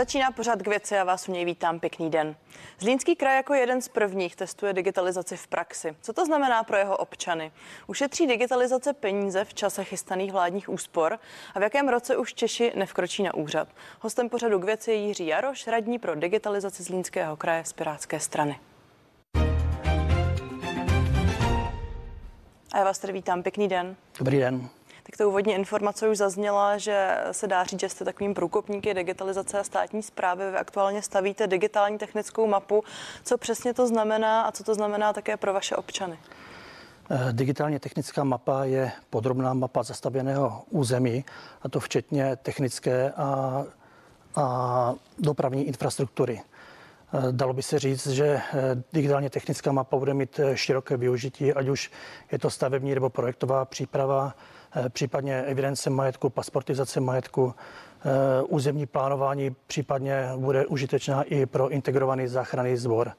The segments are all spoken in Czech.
Začíná pořád k věci a vás u něj vítám. Pěkný den. Zlínský kraj jako jeden z prvních testuje digitalizaci v praxi. Co to znamená pro jeho občany? Ušetří digitalizace peníze v čase chystaných vládních úspor? A v jakém roce už Češi nevkročí na úřad? Hostem pořadu k věci je Jiří Jaroš, radní pro digitalizaci Zlínského kraje z Pirátské strany. A já vás tady vítám. Pěkný den. Dobrý den. Tak to úvodní informace už zazněla, že se dá říct, že jste takovým průkopníky digitalizace a státní zprávy. Vy aktuálně stavíte digitální technickou mapu. Co přesně to znamená a co to znamená také pro vaše občany? Eh, digitálně technická mapa je podrobná mapa zastavěného území, a to včetně technické a, a dopravní infrastruktury. Eh, dalo by se říct, že eh, digitálně technická mapa bude mít široké využití, ať už je to stavební nebo projektová příprava, případně evidence majetku, pasportizace majetku, eh, územní plánování případně bude užitečná i pro integrovaný záchranný sbor.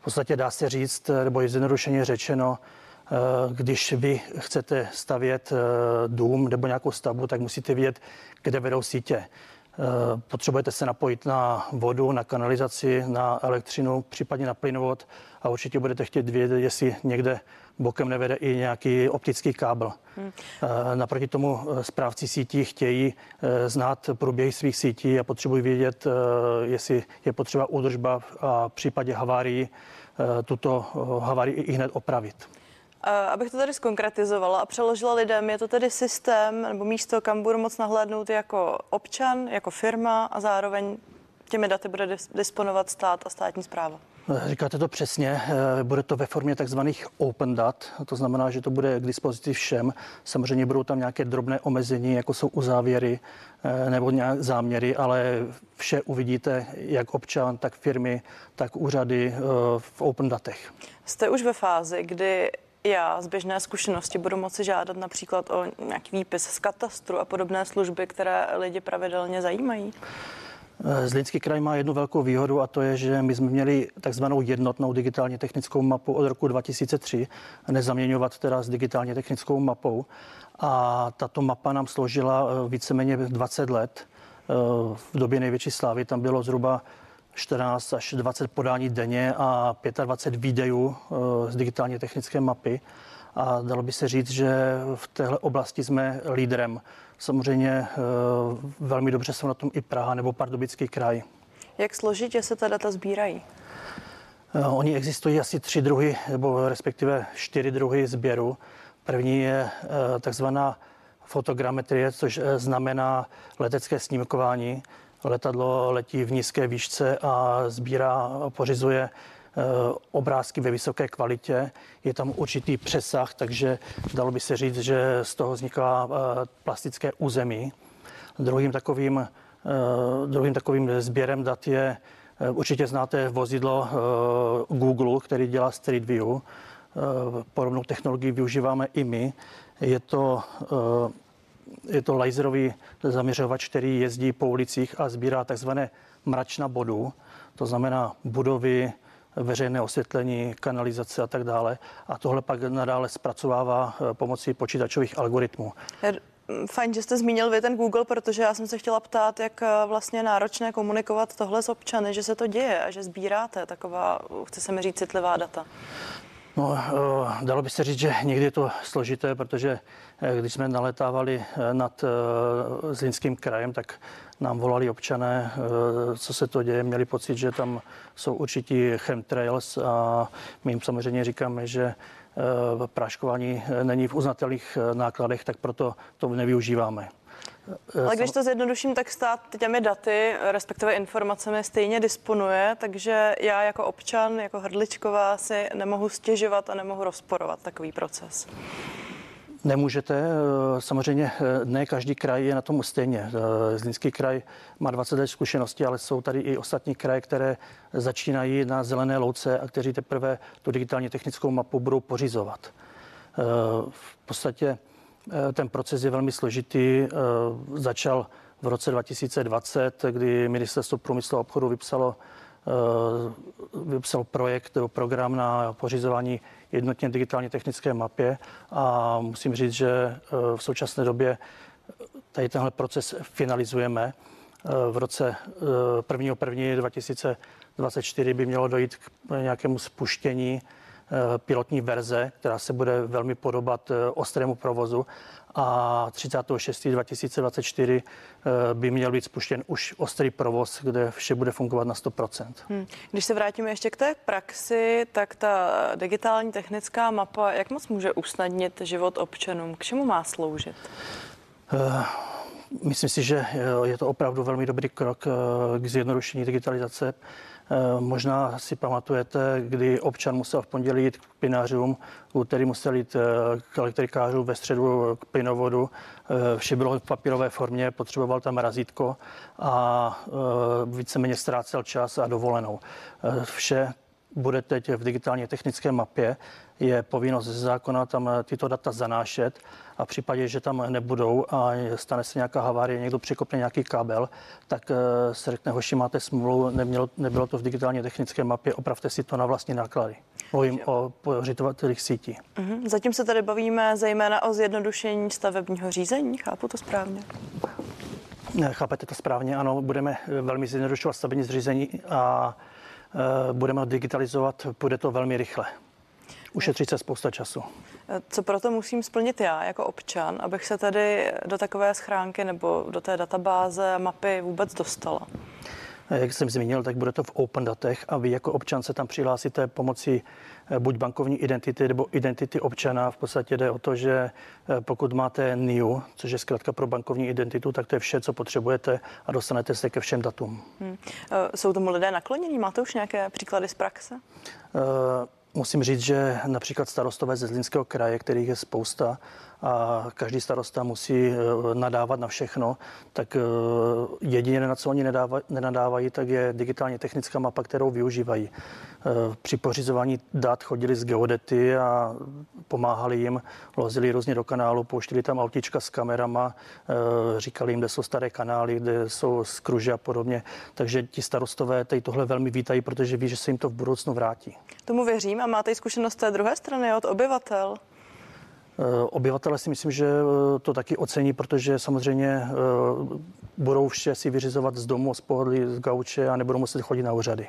V podstatě dá se říct, eh, nebo je zjednodušeně řečeno, když vy chcete stavět dům nebo nějakou stavbu, tak musíte vědět, kde vedou sítě. Potřebujete se napojit na vodu, na kanalizaci, na elektřinu, případně na plynovod a určitě budete chtět vědět, jestli někde bokem nevede i nějaký optický kábel. Hmm. Naproti tomu eh, správci sítí chtějí eh, znát průběh svých sítí a potřebují vědět, jestli je potřeba údržba a v případě havárii tuto havárii i hned opravit. Abych to tady skonkretizovala a přeložila lidem, je to tedy systém nebo místo, kam budu moc nahlédnout jako občan, jako firma a zároveň těmi daty bude disponovat stát a státní zpráva. Říkáte to přesně, eh, bude to ve formě takzvaných open dat, to znamená, že to bude k dispozici všem. Samozřejmě budou tam nějaké drobné omezení, jako jsou uzávěry eh, nebo nějak záměry, ale vše uvidíte, jak občan, tak firmy, tak úřady eh, v open datech. Jste už ve fázi, kdy já z běžné zkušenosti budu moci žádat například o nějaký výpis z katastru a podobné služby, které lidi pravidelně zajímají? Eh, Zlínský kraj má jednu velkou výhodu a to je, že my jsme měli takzvanou jednotnou digitálně technickou mapu od roku 2003, nezaměňovat teda s digitálně technickou mapou. A tato mapa nám složila eh, víceméně 20 let. Eh, v době největší slávy tam bylo zhruba 14 až 20 podání denně a 25 videů z digitálně technické mapy. A dalo by se říct, že v téhle oblasti jsme lídrem. Samozřejmě eh, velmi dobře jsou na tom i Praha nebo Pardubický kraj. Jak složitě se ta data sbírají? Eh, oni existují asi tři druhy, nebo respektive čtyři druhy sběru. První je eh, takzvaná fotogrametrie, což znamená letecké snímkování. Letadlo letí v nízké výšce a sbírá, pořizuje Eh, obrázky ve vysoké kvalitě, je tam určitý přesah, takže dalo by se říct, že z toho vzniká eh, plastické území. Druhým takovým, eh, druhým takovým sběrem dat je, určitě znáte vozidlo Google, který dělá Street View. Podobnou technologii využíváme i my. Je to je to laserový zaměřovač, který jezdí po ulicích a sbírá takzvané mračna bodů, to znamená budovy, veřejné osvětlení, kanalizace a tak dále. A tohle pak nadále zpracovává eh, pomocí počítačových algoritmů. Fajn, že jste zmínil vy ten Google, protože já jsem se chtěla ptát, jak eh, vlastně náročné komunikovat tohle s občany, že se to děje a že sbíráte taková, chce se mi říct, citlivá data. No, eh, dalo by se říct, že někdy je to složité, protože když jsme naletávali nad Zlínským krajem, tak nám volali občané, eh, co se to děje, měli pocit, že tam jsou určití chemtrails a my jim samozřejmě říkáme, že eh, práškování není v uznatelných eh, nákladech, tak proto to nevyužíváme. Ale když to zjednoduším, tak stát těmi daty, respektive informacemi stejně disponuje, takže já jako občan, jako hrdličková si nemohu stěžovat a nemohu rozporovat takový proces. Nemůžete. Eh, samozřejmě eh, ne každý kraj je na tom stejně. Eh, Zlínský kraj má 20 let zkušenosti, ale jsou tady i ostatní kraje, které začínají na zelené louce a kteří teprve tu digitálně technickou mapu budou pořizovat. V podstatě ten proces je velmi složitý. Začal v roce 2020, kdy Ministerstvo průmyslu a obchodu vypsalo vypsal projekt nebo program na pořizování jednotně digitálně technické mapě a musím říct, že eh, v současné době tady tenhle proces finalizujeme. v roce 1. 1. 2024 by mělo dojít k nějakému spuštění pilotní verze, která se bude velmi podobat ostrému provozu a 36. 2024 by měl být spuštěn už ostrý provoz, kde vše bude fungovat na 100%. Hmm. Když se vrátíme ještě k té praxi, tak ta digitální technická mapa, jak moc může usnadnit život občanům? K čemu má sloužit? Uh, myslím si, že je to opravdu velmi dobrý krok eh, k zjednodušení digitalizace. Eh, možná si pamatujete, kdy občan musel v pondělí jít k plynářům, úterý musel jít eh, k elektrikářům, ve středu k plynovodu. Eh, vše bylo v papírové formě, potřeboval tam razítko a víceméně ztrácel čas a dovolenou. Vše bude teď v digitálně technické mapě. Je povinnost ze zákona tam tyto data zanášet a v případě, že tam nebudou a stane se nějaká havárie, někdo překopne nějaký kabel, tak eh, se řekne, hoši, máte smlouvu, nemělo, nebylo to v digitálně technické mapě, opravte si to na vlastní náklady. Mluvím o pořizovatelích sítí. Uh-huh. Zatím se tady bavíme zejména o zjednodušení stavebního řízení, chápu to správně? Chápete to správně, ano, budeme eh, velmi zjednodušovat stavební zřízení a budeme digitalizovat, bude to velmi rychle ušetřit se spousta času. Co proto musím splnit já jako občan, abych se tady do takové schránky nebo do té databáze mapy vůbec dostala? Jak jsem zmínil, tak bude to v Open Datech a vy jako občan se tam přihlásíte pomocí eh, buď bankovní identity nebo identity občana. V podstatě jde o to, že eh, pokud máte NIU, což je zkrátka pro bankovní identitu, tak to je vše, co potřebujete a dostanete se ke všem datům. Hmm. Eh, jsou tomu lidé naklonění? Máte už nějaké příklady z praxe? Musím říct, že například starostové ze Zlínského kraje, kterých je spousta, a každý starosta musí eh, nadávat na všechno, tak eh, jedině na co oni nenadávají, tak je digitálně technická mapa, kterou využívají. Eh, při pořizování dat chodili z geodety a pomáhali jim, lozili různě do kanálu, pouštili tam autička s kamerama, říkali jim, kde jsou staré kanály, kde jsou skruže a podobně. Takže ti starostové tady tohle velmi vítají, protože ví, že se jim to v budoucnu vrátí. Tomu věřím a máte zkušenost té druhé strany od obyvatel? Eh, obyvatele si myslím, že eh, to taky ocení, protože samozřejmě eh, budou vše si vyřizovat z domu, z pohodlí, z gauče a nebudou muset chodit na úřady.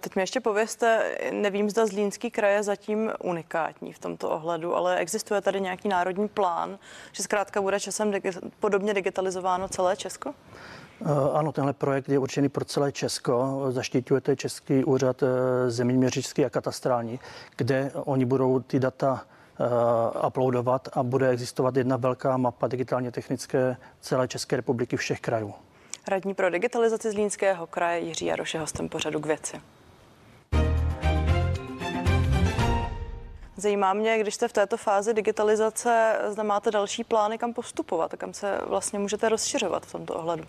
Teď mi ještě povězte, nevím, zda Zlínský kraj je zatím unikátní v tomto ohledu, ale existuje tady nějaký národní plán, že zkrátka bude časem digi- podobně digitalizováno celé Česko? Ano, tenhle projekt je určený pro celé Česko. Zaštiťujete Český úřad zeměměřický a katastrální, kde oni budou ty data uploadovat a bude existovat jedna velká mapa digitálně technické celé České republiky všech krajů. Radní pro digitalizaci Zlínského kraje Jiří Jaroš je hostem pořadu k věci. Zajímá mě, když jste v této fázi digitalizace, zda máte další plány, kam postupovat, kam se vlastně můžete rozšiřovat v tomto ohledu.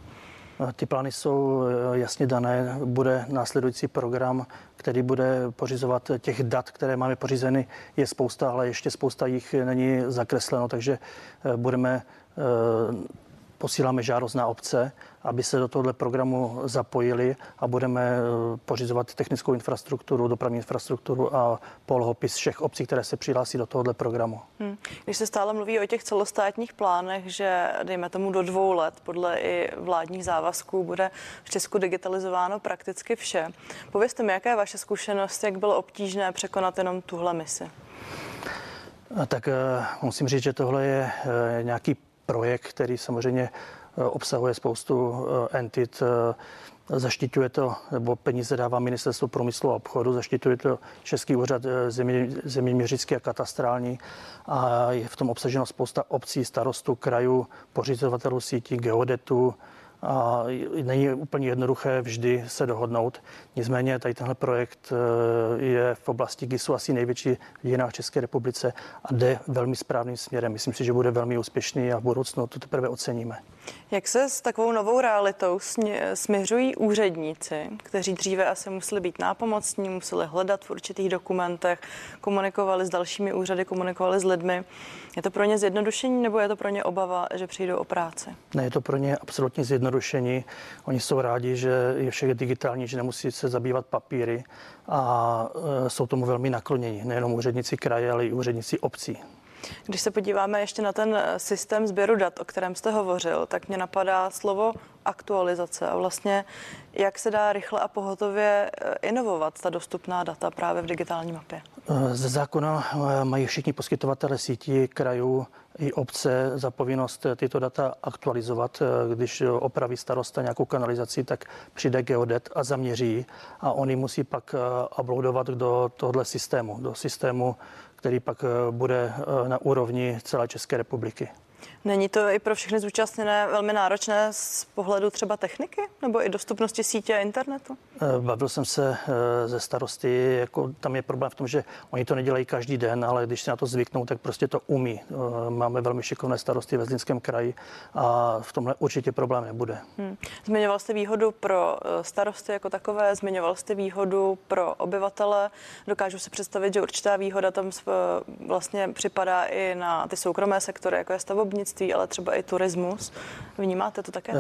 Ty plány jsou eh, jasně dané. Bude následující program, který bude pořizovat těch dat, které máme pořízeny, je spousta, ale ještě spousta jich není zakresleno, takže eh, budeme eh, posíláme žádost na obce, aby se do tohoto programu zapojili a budeme eh, pořizovat technickou infrastrukturu, dopravní infrastrukturu a polhopis všech obcí, které se přihlásí do tohoto programu. Hmm. Když se stále mluví o těch celostátních plánech, že dejme tomu do dvou let podle i vládních závazků bude v Česku digitalizováno prakticky vše. Povězte mi, jaká je vaše zkušenost, jak bylo obtížné překonat jenom tuhle misi? Tak eh, musím říct, že tohle je eh, nějaký projekt, který samozřejmě eh, obsahuje spoustu eh, entit, eh, Zaštiťuje to, nebo peníze dává Ministerstvo průmyslu a obchodu, zaštiťuje to Český úřad země, zeměměřický a katastrální a je v tom obsaženo spousta obcí, starostů, krajů, pořizovatelů sítí, geodetů, a není úplně jednoduché vždy se dohodnout. Nicméně tady tenhle projekt eh, je v oblasti GISu asi největší v dějinách České republice a jde velmi správným směrem. Myslím si, že bude velmi úspěšný a v budoucnu to teprve oceníme. Jak se s takovou novou realitou směřují úředníci, kteří dříve asi museli být nápomocní, museli hledat v určitých dokumentech, komunikovali s dalšími úřady, komunikovali s lidmi. Je to pro ně zjednodušení nebo je to pro ně obava, že přijdou o práci? Ne, je to pro ně absolutně zjednodušení. Oni jsou rádi, že je vše digitální, že nemusí se zabývat papíry a e, jsou tomu velmi nakloněni. Nejenom úředníci kraje, ale i úředníci obcí. Když se podíváme ještě na ten systém sběru dat, o kterém jste hovořil, tak mě napadá slovo aktualizace a vlastně jak se dá rychle a pohotově eh, inovovat ta dostupná data právě v digitální mapě. Eh, ze zákona eh, mají všichni poskytovatele sítí krajů i obce za povinnost tyto data aktualizovat. Když opraví starosta nějakou kanalizaci, tak přijde geodet a zaměří a oni musí pak uploadovat do tohle systému, do systému, který pak bude na úrovni celé České republiky. Není to i pro všechny zúčastněné velmi náročné z pohledu třeba techniky nebo i dostupnosti sítě a internetu? Eh, bavil jsem se eh, ze starosty, jako tam je problém v tom, že oni to nedělají každý den, ale když se na to zvyknou, tak prostě to umí. Eh, máme velmi šikovné starosty ve Zlínském kraji a v tomhle určitě problém nebude. Hmm. Zmiňoval jste výhodu pro starosty jako takové, zmiňoval jste výhodu pro obyvatele. Dokážu si představit, že určitá výhoda tam vlastně připadá i na ty soukromé sektory, jako je stavobnictví stavebnictví, ale třeba i turismus. Vnímáte to také? Uh,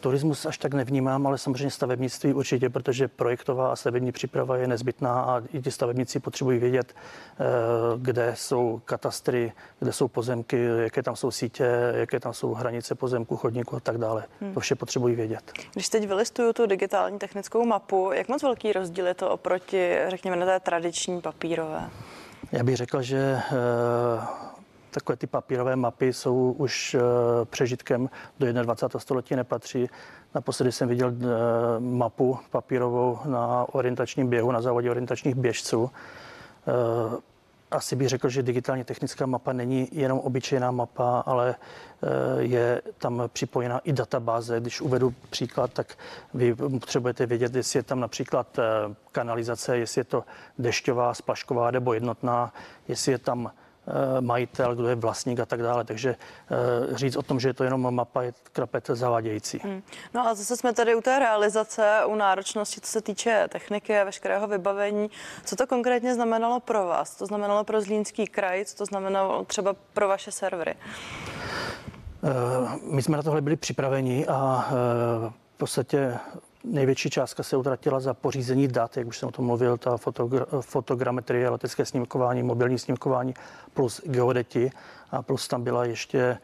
turismus až tak nevnímám, ale samozřejmě stavebnictví určitě, protože projektová a stavební příprava je nezbytná a i ti stavebníci potřebují vědět, uh, kde jsou katastry, kde jsou pozemky, jaké tam jsou sítě, jaké tam jsou hranice pozemku, chodníku a tak dále. Hmm. To vše potřebují vědět. Když teď vylistuju tu digitální technickou mapu, jak moc velký rozdíl je to oproti, řekněme, na té tradiční papírové? Já bych řekl, že uh, takové ty papírové mapy jsou už eh, přežitkem do 21. století nepatří. Naposledy jsem viděl eh, mapu papírovou na orientačním běhu, na závodě orientačních běžců. Eh, asi bych řekl, že digitálně technická mapa není jenom obyčejná mapa, ale je tam připojená i databáze. Když uvedu příklad, tak vy potřebujete vědět, jestli je tam například kanalizace, jestli je to dešťová, splašková nebo jednotná, jestli je tam majitel, kdo je vlastník a tak dále. Takže eh, říct o tom, že je to jenom mapa, je krapet zavádějící. Hmm. No a zase jsme tady u té realizace, u náročnosti, co se týče techniky a veškerého vybavení. Co to konkrétně znamenalo pro vás? To znamenalo pro Zlínský kraj? Co to znamenalo třeba pro vaše servery? Eh, my jsme na tohle byli připraveni a v podstatě Největší částka se utratila za pořízení dat, jak už jsem o tom mluvil, ta fotogra- fotogrametrie, letecké snímkování, mobilní snímkování plus geodeti a plus tam byla ještě e,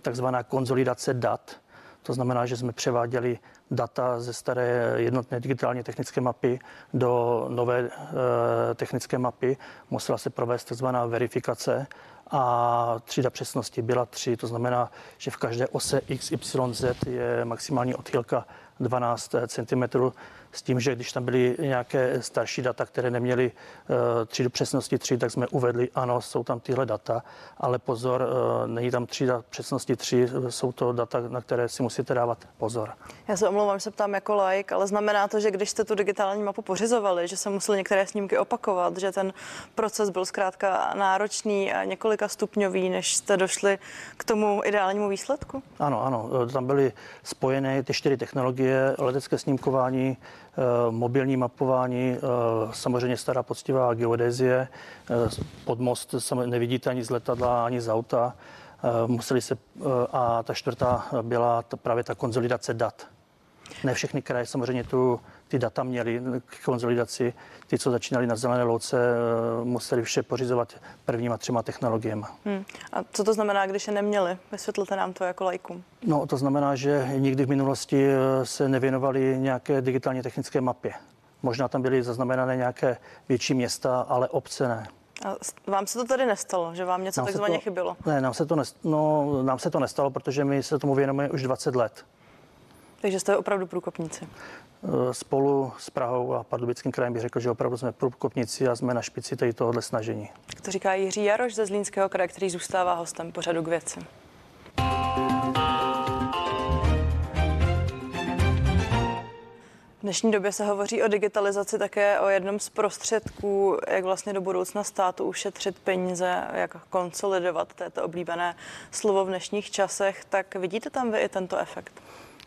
takzvaná konzolidace dat. To znamená, že jsme převáděli data ze staré jednotné digitálně technické mapy do nové e, technické mapy. Musela se provést takzvaná verifikace a třída přesnosti byla tři, to znamená, že v každé ose x, y, z je maximální odchylka 12 cm s tím, že když tam byly nějaké starší data, které neměly uh, třídu přesnosti 3, tak jsme uvedli, ano, jsou tam tyhle data, ale pozor, uh, není tam třída přesnosti 3, jsou to data, na které si musíte dávat pozor. Já se omlouvám, že se ptám jako like, ale znamená to, že když jste tu digitální mapu pořizovali, že se museli některé snímky opakovat, že ten proces byl zkrátka náročný a několika stupňový, než jste došli k tomu ideálnímu výsledku? Ano, ano, tam byly spojené ty čtyři technologie, letecké snímkování, Eh, mobilní mapování, eh, samozřejmě stará poctivá geodezie, eh, pod most nevidíte ani z letadla, ani z auta. Museli se, a ta čtvrtá byla právě ta konzolidace dat. Ne všechny kraje samozřejmě tu ty data měli k konzolidaci. Ty, co začínali na zelené louce, eh, museli vše pořizovat prvníma třema technologiemi. Hmm. A co to znamená, když je neměli? Vysvětlete nám to jako lajkům. No, to znamená, že nikdy v minulosti eh, se nevěnovali nějaké digitálně technické mapě. Možná tam byly zaznamenané nějaké větší města, ale obce ne. A vám se to tady nestalo, že vám něco nám takzvaně to, chybilo? Ne, nám se, to nest, no, nám se to nestalo, protože my se tomu věnujeme už 20 let. Takže jste opravdu průkopníci. Eh, spolu s Prahou a Pardubickým krajem bych řekl, že opravdu jsme průkopníci a jsme na špici tady tohohle snažení. To říká Jiří Jaroš ze Zlínského kraje, který zůstává hostem pořadu k věci. V dnešní době se hovoří o digitalizaci také o jednom z prostředků, jak vlastně do budoucna státu ušetřit peníze, jak konsolidovat této oblíbené slovo v dnešních časech. Tak vidíte tam vy i tento efekt?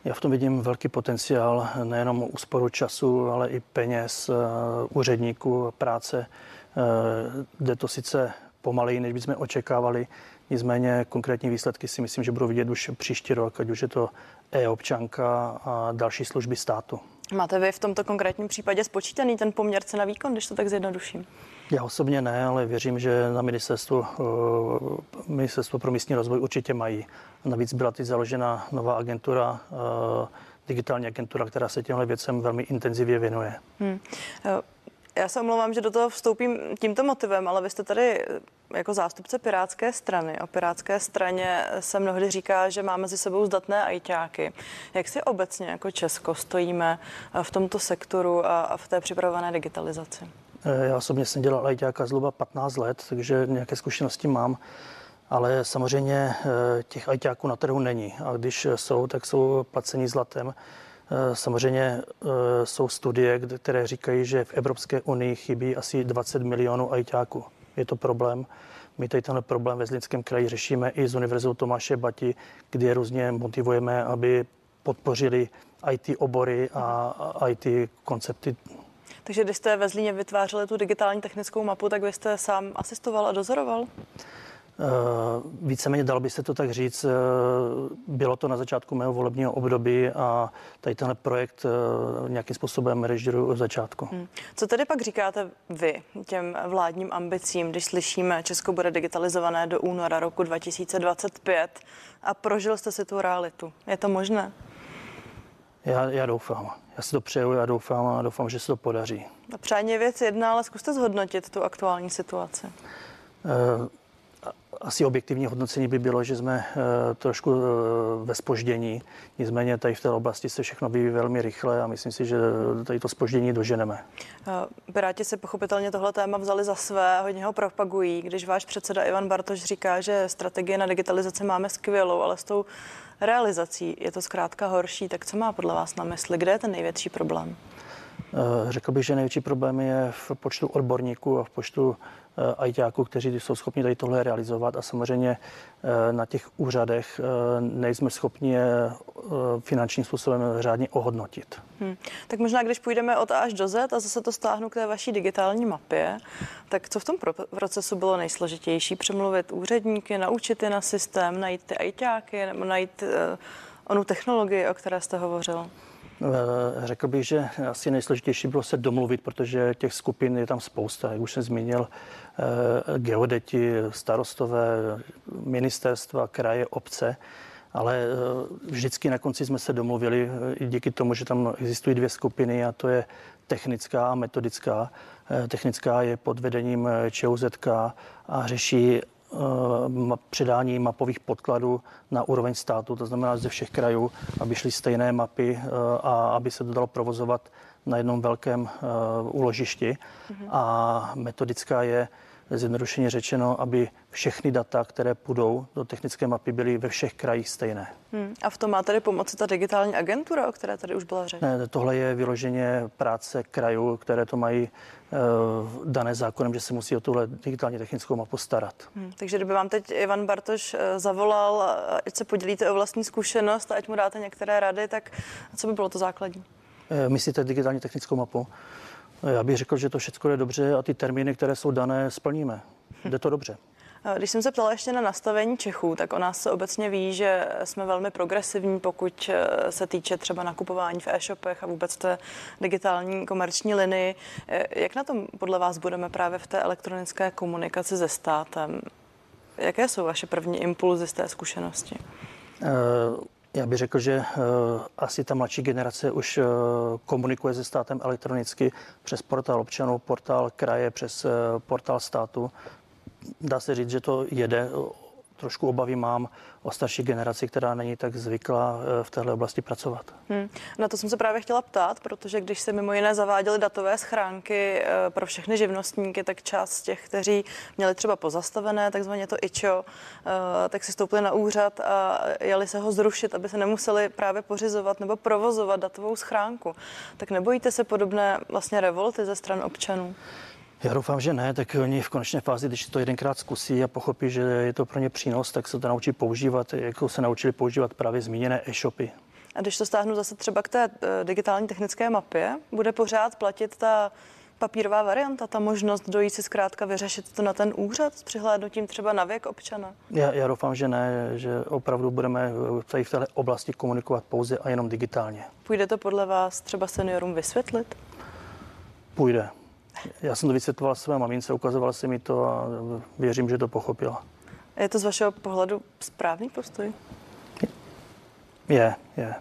Já v tom vidím velký potenciál, nejenom úsporu času, ale i peněz, eh, úředníků, práce. Eh, jde to sice pomaleji, než bychom očekávali, nicméně konkrétní výsledky si myslím, že budou vidět už příští rok, ať už je to e-občanka a další služby státu. Máte vy v tomto konkrétním případě spočítaný ten poměr cena výkon, když to tak zjednoduším? Já osobně ne, ale věřím, že na ministerstvu, eh, ministerstvo pro místní rozvoj určitě mají. Navíc byla teď založena nová agentura, eh, digitální agentura, která se těmhle věcem velmi intenzivně věnuje. Hmm. Já se omlouvám, že do toho vstoupím tímto motivem, ale vy jste tady jako zástupce Pirátské strany. O Pirátské straně se mnohdy říká, že máme mezi sebou zdatné ajťáky. Jak si obecně jako Česko stojíme v tomto sektoru a v té připravované digitalizaci? Eh, já osobně jsem dělal ajťáka zhruba 15 let, takže nějaké zkušenosti mám. Ale samozřejmě eh, těch ajťáků na trhu není. A když jsou, tak jsou placení zlatem. Eh, samozřejmě jsou studie, které říkají, že v Evropské unii chybí asi 20 milionů ajťáků. Je to problém. My tady tenhle problém ve Zlínském kraji řešíme i z Univerzitou Tomáše Bati, kdy je různě motivujeme, aby podpořili IT obory a IT koncepty takže když jste ve Zlíně vytvářeli tu digitální technickou mapu, tak vy jste sám asistoval a dozoroval? Uh, víceméně dalo by se to tak říct. Uh, bylo to na začátku mého volebního období a tady tenhle projekt uh, nějakým způsobem režiru od začátku. Hmm. Co tedy pak říkáte vy těm vládním ambicím, když slyšíme, Česko bude digitalizované do února roku 2025 a prožil jste si tu realitu? Je to možné? Já, já doufám. Já si to přeju, já doufám a doufám, že se to podaří. A přání je věc jedna, ale zkuste zhodnotit tu aktuální situaci. Uh, asi objektivní hodnocení by bylo, že jsme uh, trošku uh, ve spoždění. Nicméně tady v té oblasti se všechno vyvíjí velmi rychle a myslím si, že tady to spoždění doženeme. Piráti si pochopitelně tohle téma vzali za své a hodně ho propagují. Když váš předseda Ivan Bartoš říká, že strategie na digitalizaci máme skvělou, ale s tou realizací je to zkrátka horší, tak co má podle vás na mysli? Kde je ten největší problém? Eh, řekl bych, že největší problém je v počtu odborníků a v počtu Eh, ajťáků, kteří jsou schopni tady tohle realizovat a samozřejmě eh, na těch úřadech eh, nejsme schopni je finančním způsobem řádně ohodnotit. Hmm. Tak možná, když půjdeme od A až do Z a zase to stáhnu k té vaší digitální mapě, tak co v tom procesu bylo nejsložitější? Přemluvit úředníky, naučit je na systém, najít ty ajťáky nebo najít onu technologii, o které jste hovořil? Eh, řekl bych, že asi nejsložitější bylo se domluvit, protože těch skupin je tam spousta. Jak už jsem zmínil, eh, geodeti, starostové, ministerstva, kraje, obce, ale eh, vždycky na konci jsme se domluvili i díky tomu, že tam existují dvě skupiny a to je technická a metodická. Technická je pod vedením ČUZK a řeší předání mapových podkladů na úroveň státu, to znamená ze všech krajů, aby šly stejné mapy eh, a aby se to dalo provozovat na jednom velkém eh, úložišti. Mm-hmm. A metodická je zjednodušeně řečeno, aby všechny data, které půjdou do technické mapy, byly ve všech krajích stejné. Hmm. A v tom má tady pomoci ta digitální agentura, o které tady už byla řeč? Ne, tohle je vyloženě práce krajů, které to mají uh, dané zákonem, že se musí o tuhle digitální technickou mapu starat. Hmm. Takže kdyby vám teď Ivan Bartoš eh, zavolal, ať se podělíte o vlastní zkušenost a ať mu dáte některé rady, tak co by bylo to základní? Myslíte digitální technickou mapu? Já bych řekl, že to všechno je dobře a ty termíny, které jsou dané, splníme. Jde to dobře. Když jsem se ptala ještě na nastavení Čechů, tak o nás se obecně ví, že jsme velmi progresivní, pokud eh, se týče třeba nakupování v e-shopech a vůbec té digitální komerční linii. Eh, jak na tom podle vás budeme právě v té elektronické komunikaci se státem? Jaké jsou vaše první impulzy z té zkušenosti? Já bych řekl, že uh, asi ta mladší generace už uh, komunikuje se státem elektronicky přes portál občanů, portál kraje, přes uh, portál státu. Dá se říct, že to jede trošku obavy mám o starší generaci, která není tak zvyklá eh, v téhle oblasti pracovat. Hmm. Na to jsem se právě chtěla ptát, protože když se mimo jiné zaváděly datové schránky eh, pro všechny živnostníky, tak část těch, kteří měli třeba pozastavené, takzvaně to IČO, eh, tak si stoupili na úřad a jeli se ho zrušit, aby se nemuseli právě pořizovat nebo provozovat datovou schránku. Tak nebojíte se podobné vlastně revolty ze stran občanů? Já doufám, že ne, tak oni v konečné fázi, když to jedenkrát zkusí a pochopí, že je to pro ně přínos, tak se to naučí používat, jako se naučili používat právě zmíněné e-shopy. A když to stáhnu zase třeba k té eh, digitální technické mapě, bude pořád platit ta papírová varianta, ta možnost dojít si zkrátka vyřešit to na ten úřad s přihlédnutím třeba na věk občana? Já, já doufám, že ne, že opravdu budeme tady v této oblasti komunikovat pouze a jenom digitálně. Půjde to podle vás třeba seniorům vysvětlit? Půjde. Já jsem to vysvětloval své mamince, ukazoval jsem mi to a věřím, že to pochopila. Je to z vašeho pohledu správný postoj? Je, je.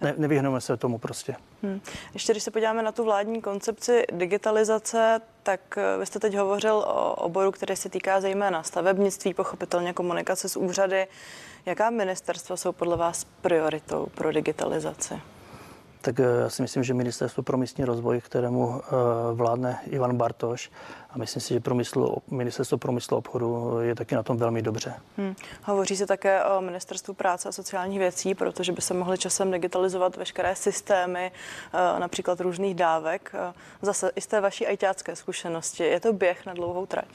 Ne, nevyhneme se tomu prostě. Hmm. Ještě když se podíváme na tu vládní koncepci digitalizace, tak eh, vy jste teď hovořil o oboru, který se týká zejména stavebnictví, pochopitelně komunikace s úřady. Jaká ministerstva jsou podle vás prioritou pro digitalizaci? Tak eh, já si myslím, že Ministerstvo pro místní rozvoj, kterému eh, vládne Ivan Bartoš, a myslím si, že promysl, Ministerstvo promyslu obchodu je taky na tom velmi dobře. Hmm. Hovoří se také o Ministerstvu práce a sociálních věcí, protože by se mohly časem digitalizovat veškeré systémy, eh, například různých dávek. Zase i z té vaší ajťácké zkušenosti, je to běh na dlouhou trať?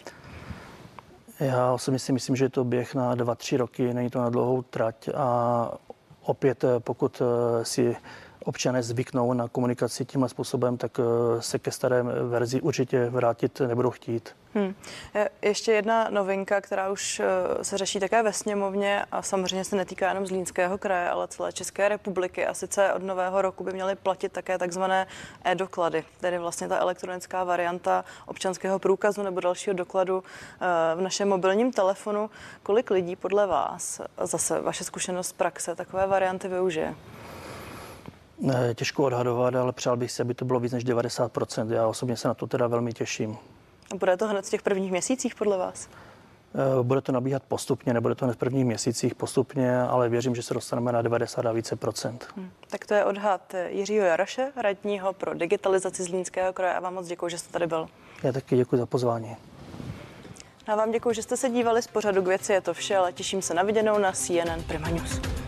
Já osobně si myslím, že je to běh na dva, tři roky, není to na dlouhou trať a opět pokud si občané zvyknou na komunikaci tímhle způsobem, tak eh, se ke staré verzi určitě vrátit nebudou chtít. Hmm. Ještě jedna novinka, která už eh, se řeší také ve sněmovně a samozřejmě se netýká jenom Zlínského kraje, ale celé České republiky. A sice od nového roku by měly platit také takzvané e-doklady, tedy vlastně ta elektronická varianta občanského průkazu nebo dalšího dokladu eh, v našem mobilním telefonu. Kolik lidí podle vás, zase vaše zkušenost z praxe, takové varianty využije? Těžko odhadovat, ale přál bych si, aby to bylo víc než 90%. Já osobně se na to teda velmi těším. A bude to hned v těch prvních měsících podle vás? Eh, bude to nabíhat postupně, nebude to hned v prvních měsících postupně, ale věřím, že se dostaneme na 90 a více procent. Hmm. Tak to je odhad Jiřího Jaraše, radního pro digitalizaci Zlínského kraje a vám moc děkuji, že jste tady byl. Já taky děkuji za pozvání. Já vám děkuji, že jste se dívali z pořadu k věci, je to vše, ale těším se na viděnou na CNN Prima News.